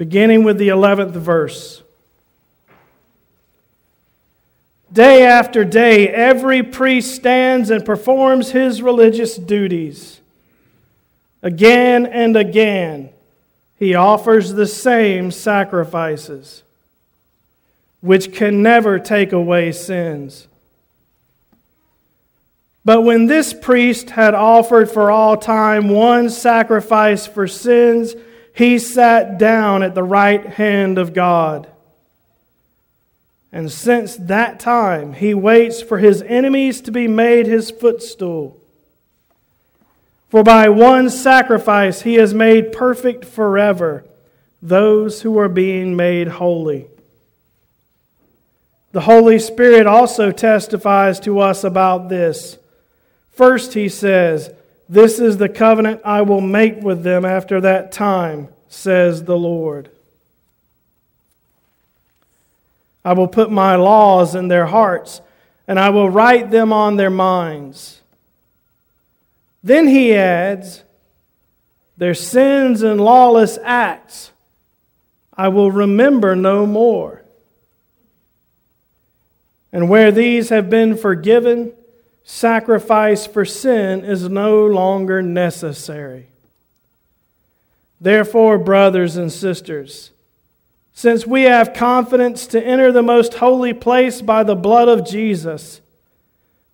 beginning with the 11th verse. Day after day, every priest stands and performs his religious duties. Again and again, he offers the same sacrifices, which can never take away sins. But when this priest had offered for all time one sacrifice for sins, he sat down at the right hand of God. And since that time, he waits for his enemies to be made his footstool. For by one sacrifice he has made perfect forever those who are being made holy. The Holy Spirit also testifies to us about this. First, he says, This is the covenant I will make with them after that time, says the Lord. I will put my laws in their hearts, and I will write them on their minds. Then he adds, Their sins and lawless acts I will remember no more. And where these have been forgiven, sacrifice for sin is no longer necessary. Therefore, brothers and sisters, since we have confidence to enter the most holy place by the blood of Jesus,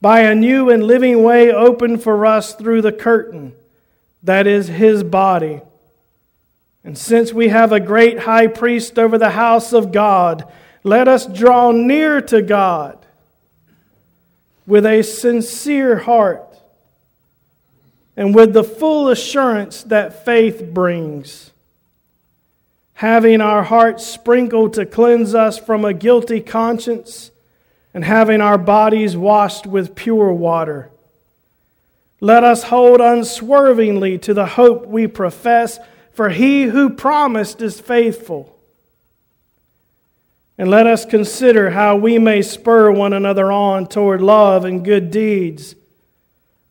by a new and living way opened for us through the curtain, that is his body. And since we have a great high priest over the house of God, let us draw near to God with a sincere heart and with the full assurance that faith brings having our hearts sprinkled to cleanse us from a guilty conscience, and having our bodies washed with pure water. Let us hold unswervingly to the hope we profess, for he who promised is faithful. And let us consider how we may spur one another on toward love and good deeds,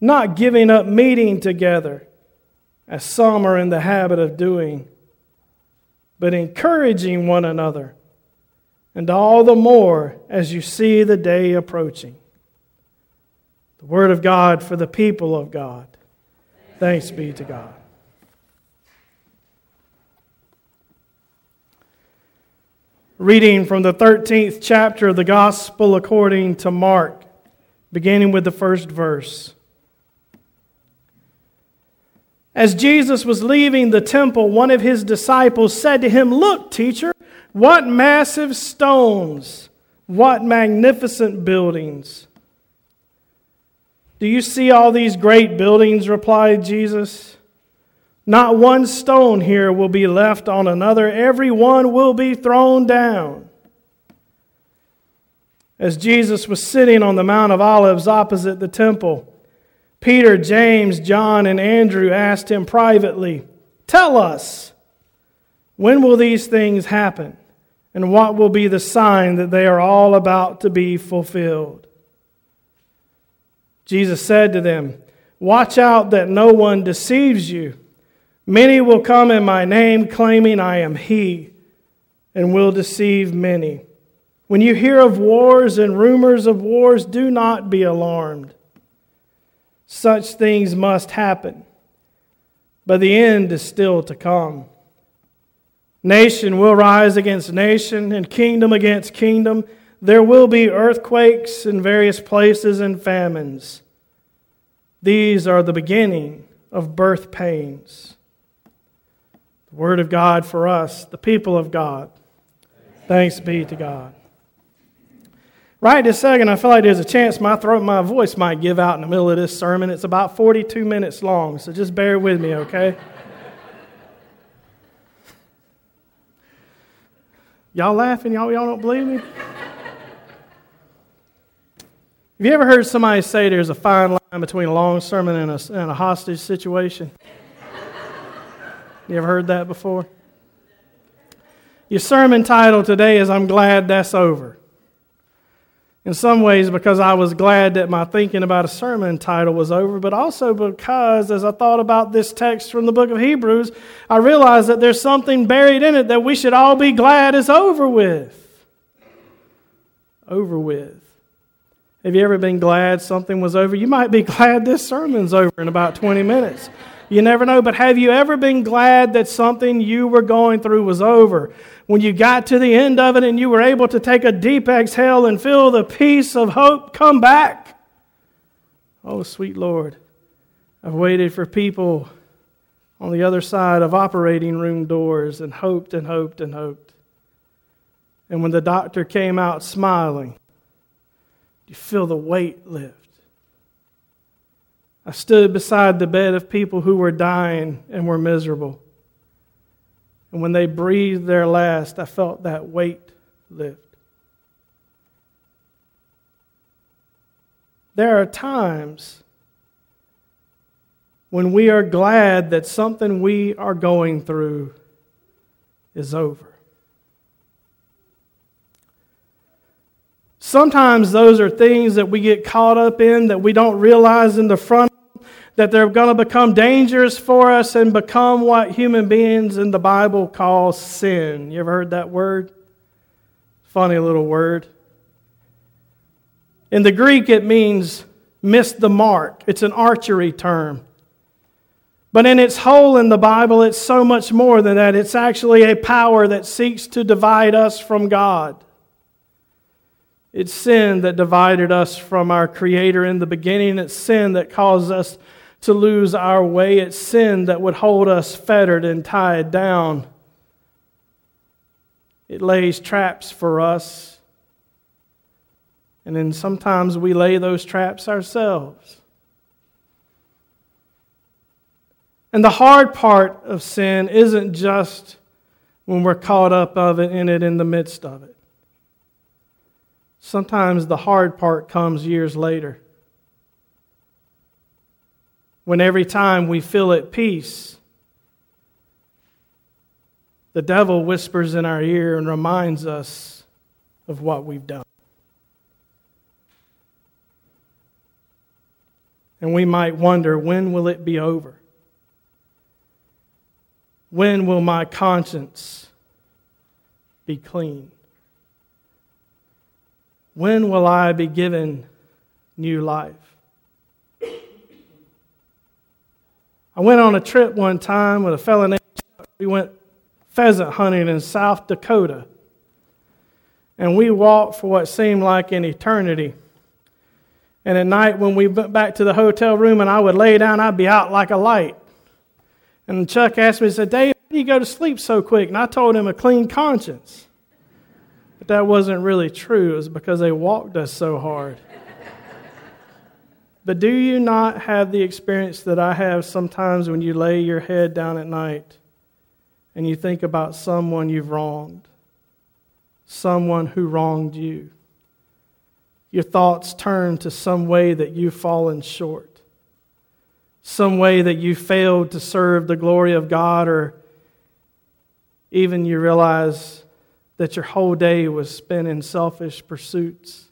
not giving up meeting together, as some are in the habit of doing but encouraging one another, and all the more as you see the day approaching. The Word of God for the people of God. Thanks be to God. Reading from the 13th chapter of the Gospel according to Mark, beginning with the first verse. As Jesus was leaving the temple, one of his disciples said to him, Look, teacher, what massive stones, what magnificent buildings. Do you see all these great buildings? replied Jesus. Not one stone here will be left on another, every one will be thrown down. As Jesus was sitting on the Mount of Olives opposite the temple, Peter, James, John, and Andrew asked him privately, Tell us, when will these things happen? And what will be the sign that they are all about to be fulfilled? Jesus said to them, Watch out that no one deceives you. Many will come in my name, claiming I am He, and will deceive many. When you hear of wars and rumors of wars, do not be alarmed such things must happen, but the end is still to come. Nation will rise against nation, and kingdom against kingdom. There will be earthquakes in various places and famines. These are the beginning of birth pains. Word of God for us, the people of God. Thanks be to God. Right this second, I feel like there's a chance my throat, my voice might give out in the middle of this sermon. It's about 42 minutes long, so just bear with me, okay? y'all laughing? Y'all, y'all don't believe me? Have you ever heard somebody say there's a fine line between a long sermon and a, and a hostage situation? You ever heard that before? Your sermon title today is I'm Glad That's Over. In some ways, because I was glad that my thinking about a sermon title was over, but also because as I thought about this text from the book of Hebrews, I realized that there's something buried in it that we should all be glad is over with. Over with. Have you ever been glad something was over? You might be glad this sermon's over in about 20 minutes. You never know, but have you ever been glad that something you were going through was over? When you got to the end of it and you were able to take a deep exhale and feel the peace of hope come back? Oh, sweet Lord, I've waited for people on the other side of operating room doors and hoped and hoped and hoped. And when the doctor came out smiling, you feel the weight lift. I stood beside the bed of people who were dying and were miserable. And when they breathed their last, I felt that weight lift. There are times when we are glad that something we are going through is over. Sometimes those are things that we get caught up in that we don't realize in the front, that they're going to become dangerous for us and become what human beings in the Bible call sin. You ever heard that word? Funny little word. In the Greek, it means miss the mark, it's an archery term. But in its whole in the Bible, it's so much more than that. It's actually a power that seeks to divide us from God. It's sin that divided us from our Creator in the beginning. It's sin that caused us to lose our way. It's sin that would hold us fettered and tied down. It lays traps for us. And then sometimes we lay those traps ourselves. And the hard part of sin isn't just when we're caught up of it in it in the midst of it. Sometimes the hard part comes years later. When every time we feel at peace, the devil whispers in our ear and reminds us of what we've done. And we might wonder when will it be over? When will my conscience be clean? When will I be given new life? I went on a trip one time with a fellow named Chuck. We went pheasant hunting in South Dakota. And we walked for what seemed like an eternity. And at night, when we went back to the hotel room and I would lay down, I'd be out like a light. And Chuck asked me, he said, Dave, how do you go to sleep so quick? And I told him a clean conscience. But that wasn't really true. It was because they walked us so hard. But do you not have the experience that I have sometimes when you lay your head down at night and you think about someone you've wronged, someone who wronged you? Your thoughts turn to some way that you've fallen short, some way that you failed to serve the glory of God, or even you realize that your whole day was spent in selfish pursuits.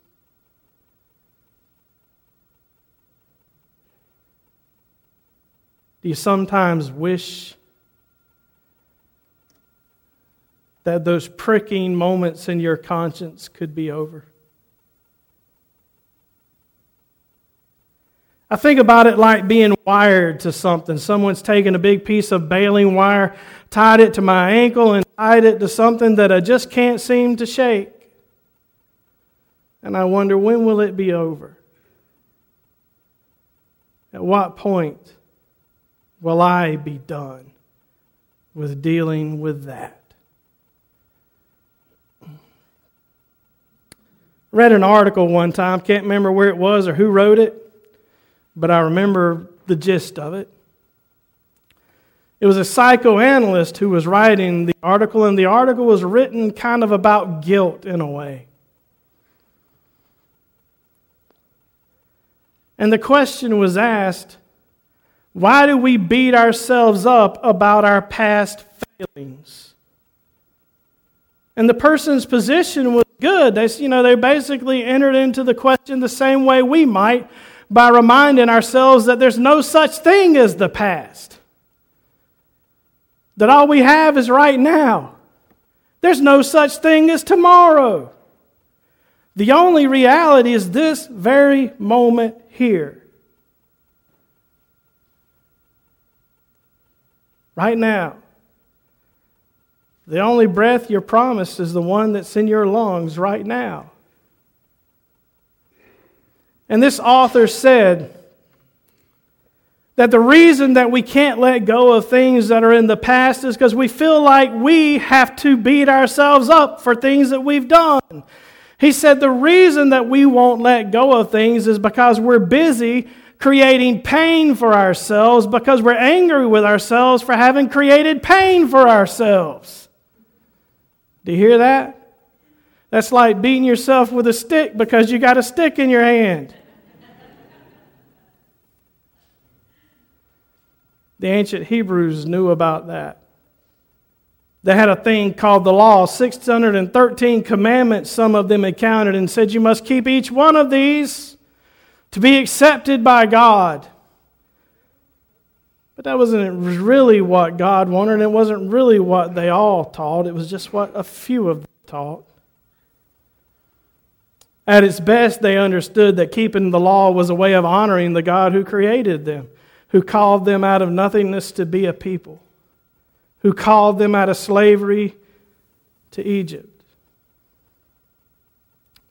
Do you sometimes wish that those pricking moments in your conscience could be over? I think about it like being wired to something. Someone's taken a big piece of baling wire, tied it to my ankle, and tied it to something that I just can't seem to shake. And I wonder, when will it be over? At what point will I be done with dealing with that? read an article one time, can't remember where it was or who wrote it but I remember the gist of it. It was a psychoanalyst who was writing the article, and the article was written kind of about guilt in a way. And the question was asked why do we beat ourselves up about our past failings? And the person's position was good. They, you know, they basically entered into the question the same way we might by reminding ourselves that there's no such thing as the past. That all we have is right now. There's no such thing as tomorrow. The only reality is this very moment here. Right now. The only breath you're promised is the one that's in your lungs right now. And this author said that the reason that we can't let go of things that are in the past is because we feel like we have to beat ourselves up for things that we've done. He said the reason that we won't let go of things is because we're busy creating pain for ourselves because we're angry with ourselves for having created pain for ourselves. Do you hear that? That's like beating yourself with a stick because you got a stick in your hand. the ancient Hebrews knew about that. They had a thing called the law, 613 commandments, some of them had counted, and said you must keep each one of these to be accepted by God. But that wasn't really what God wanted, it wasn't really what they all taught. It was just what a few of them taught. At its best, they understood that keeping the law was a way of honoring the God who created them, who called them out of nothingness to be a people, who called them out of slavery to Egypt.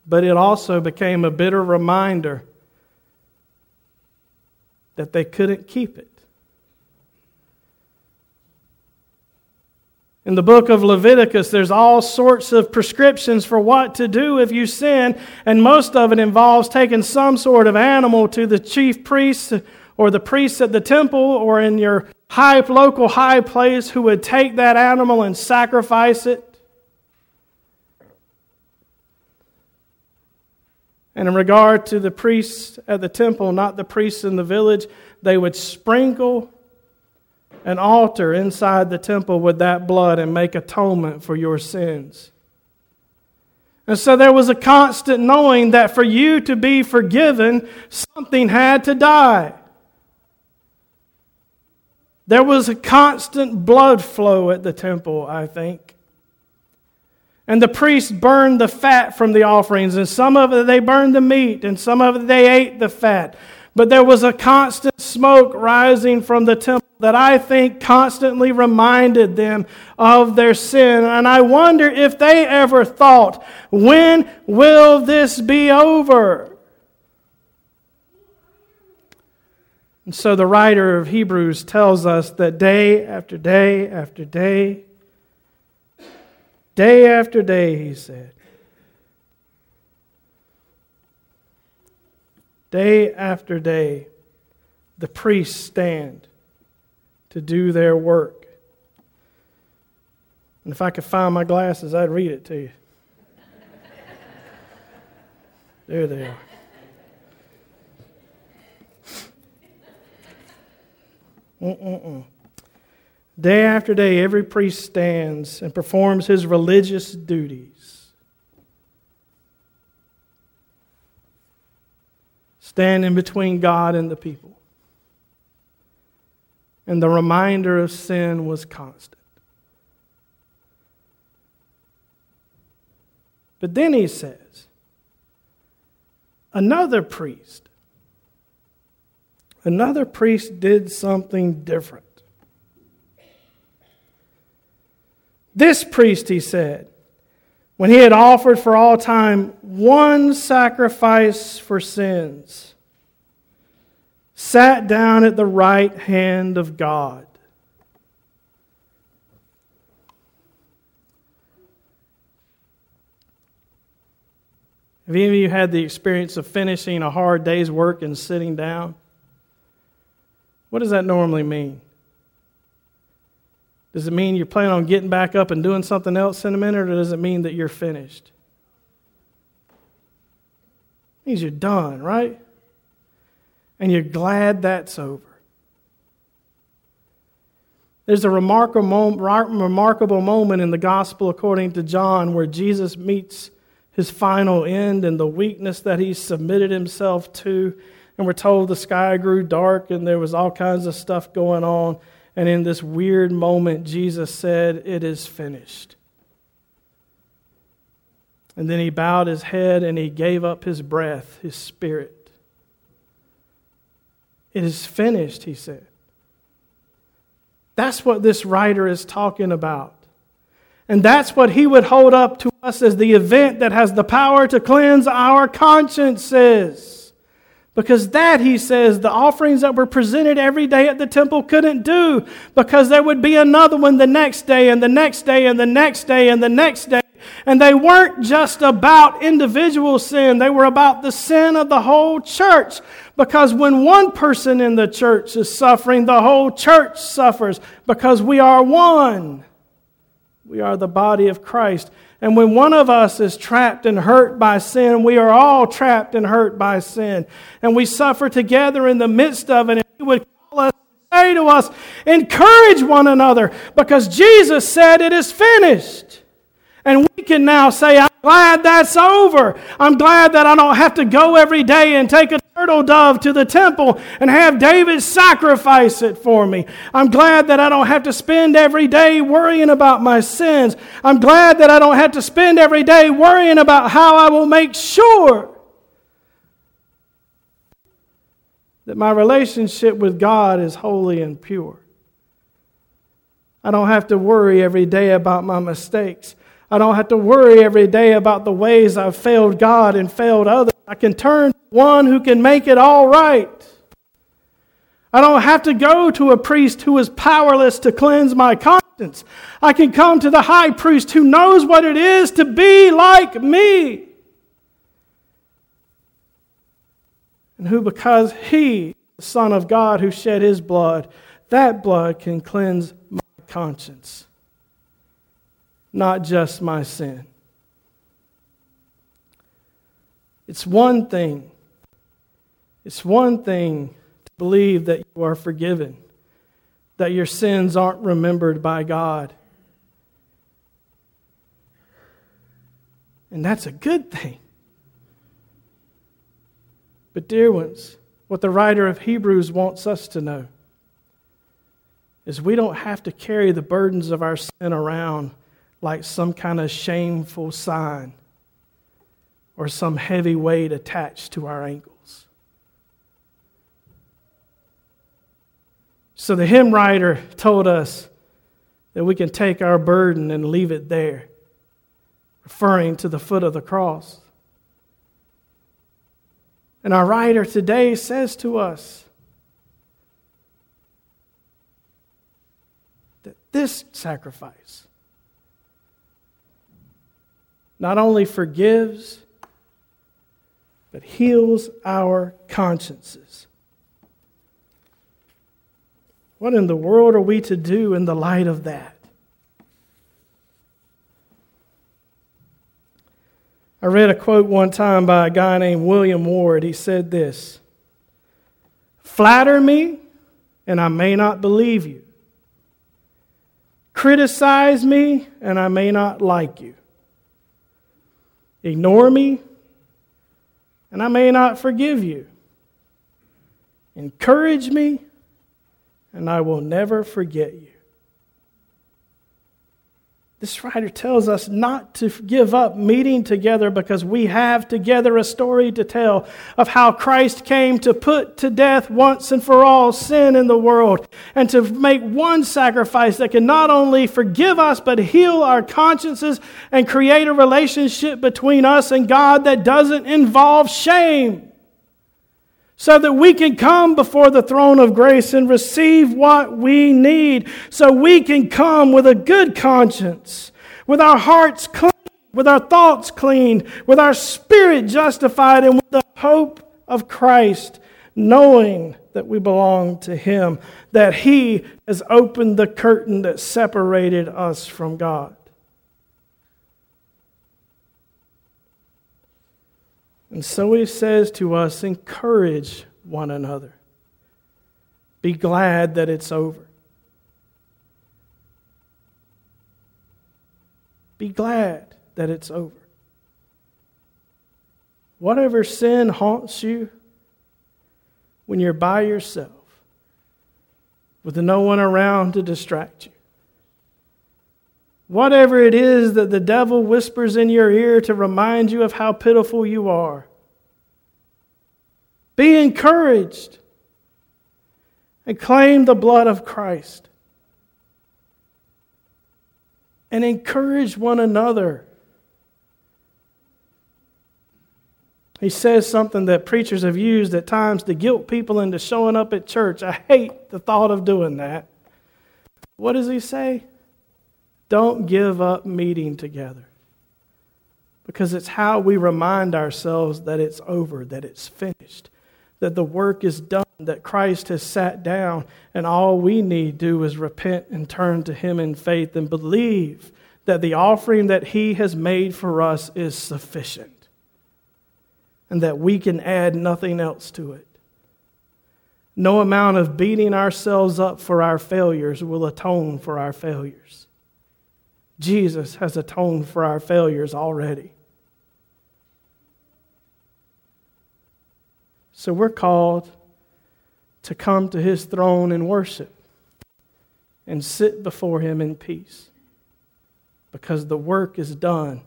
But it also became a bitter reminder that they couldn't keep it. In the book of Leviticus, there's all sorts of prescriptions for what to do if you sin, and most of it involves taking some sort of animal to the chief priest or the priests at the temple or in your high, local high place who would take that animal and sacrifice it. And in regard to the priests at the temple, not the priests in the village, they would sprinkle an altar inside the temple with that blood and make atonement for your sins. And so there was a constant knowing that for you to be forgiven, something had to die. There was a constant blood flow at the temple, I think. And the priests burned the fat from the offerings, and some of it they burned the meat, and some of it they ate the fat. But there was a constant smoke rising from the temple that I think constantly reminded them of their sin. And I wonder if they ever thought, when will this be over? And so the writer of Hebrews tells us that day after day after day, day after day, he said, day after day, the priests stand to do their work. And if I could find my glasses, I'd read it to you. there they are. Mm-mm-mm. Day after day, every priest stands and performs his religious duties. Standing between God and the people and the reminder of sin was constant. But then he says, another priest, another priest did something different. This priest, he said, when he had offered for all time one sacrifice for sins, sat down at the right hand of God. Have any of you had the experience of finishing a hard day's work and sitting down? What does that normally mean? Does it mean you're planning on getting back up and doing something else in a minute, or does it mean that you're finished? It means you're done, right? and you're glad that's over. There's a remarkable, remarkable moment in the gospel according to John where Jesus meets his final end and the weakness that he submitted himself to. And we're told the sky grew dark and there was all kinds of stuff going on. And in this weird moment, Jesus said, It is finished. And then he bowed his head and he gave up his breath, his spirit. It is finished, he said. That's what this writer is talking about. And that's what he would hold up to us as the event that has the power to cleanse our consciences. Because that, he says, the offerings that were presented every day at the temple couldn't do, because there would be another one the next day, and the next day, and the next day, and the next day. And they weren't just about individual sin, they were about the sin of the whole church. Because when one person in the church is suffering, the whole church suffers, because we are one. We are the body of Christ. And when one of us is trapped and hurt by sin, we are all trapped and hurt by sin. And we suffer together in the midst of it. And he would call us, say to us, encourage one another because Jesus said it is finished. And we can now say, I'm glad that's over. I'm glad that I don't have to go every day and take a turtle dove to the temple and have David sacrifice it for me. I'm glad that I don't have to spend every day worrying about my sins. I'm glad that I don't have to spend every day worrying about how I will make sure that my relationship with God is holy and pure. I don't have to worry every day about my mistakes. I don't have to worry every day about the ways I've failed God and failed others. I can turn one who can make it all right. I don't have to go to a priest who is powerless to cleanse my conscience. I can come to the high priest who knows what it is to be like me. And who, because he, the Son of God who shed his blood, that blood can cleanse my conscience not just my sin. It's one thing. It's one thing to believe that you are forgiven, that your sins aren't remembered by God. And that's a good thing. But, dear ones, what the writer of Hebrews wants us to know is we don't have to carry the burdens of our sin around like some kind of shameful sign or some heavy weight attached to our ankles. So the hymn writer told us that we can take our burden and leave it there, referring to the foot of the cross. And our writer today says to us that this sacrifice not only forgives, but heals our consciences. What in the world are we to do in the light of that? I read a quote one time by a guy named William Ward. He said this Flatter me, and I may not believe you. Criticize me, and I may not like you ignore me, and I may not forgive you. Encourage me, and I will never forget you. This writer tells us not to give up meeting together because we have together a story to tell of how Christ came to put to death once and for all sin in the world and to make one sacrifice that can not only forgive us but heal our consciences and create a relationship between us and God that doesn't involve shame so that we can come before the throne of grace and receive what we need, so we can come with a good conscience, with our hearts clean, with our thoughts clean, with our spirit justified, and with the hope of Christ, knowing that we belong to Him, that He has opened the curtain that separated us from God. And so he says to us encourage one another. Be glad that it's over. Be glad that it's over. whatever sin haunts you when you're by yourself with no one around to distract you. Whatever it is that the devil whispers in your ear to remind you of how pitiful you are, be encouraged and claim the blood of Christ. And encourage one another. He says something that preachers have used at times to guilt people into showing up at church. I hate the thought of doing that. What does he say? Don't give up meeting together. Because it's how we remind ourselves that it's over, that it's finished, that the work is done, that Christ has sat down, and all we need do is repent and turn to Him in faith and believe that the offering that He has made for us is sufficient and that we can add nothing else to it. No amount of beating ourselves up for our failures will atone for our failures. Jesus has atoned for our failures already. So we're called to come to his throne and worship and sit before him in peace because the work is done.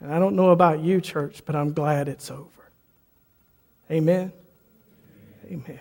And I don't know about you, church, but I'm glad it's over. Amen. Amen.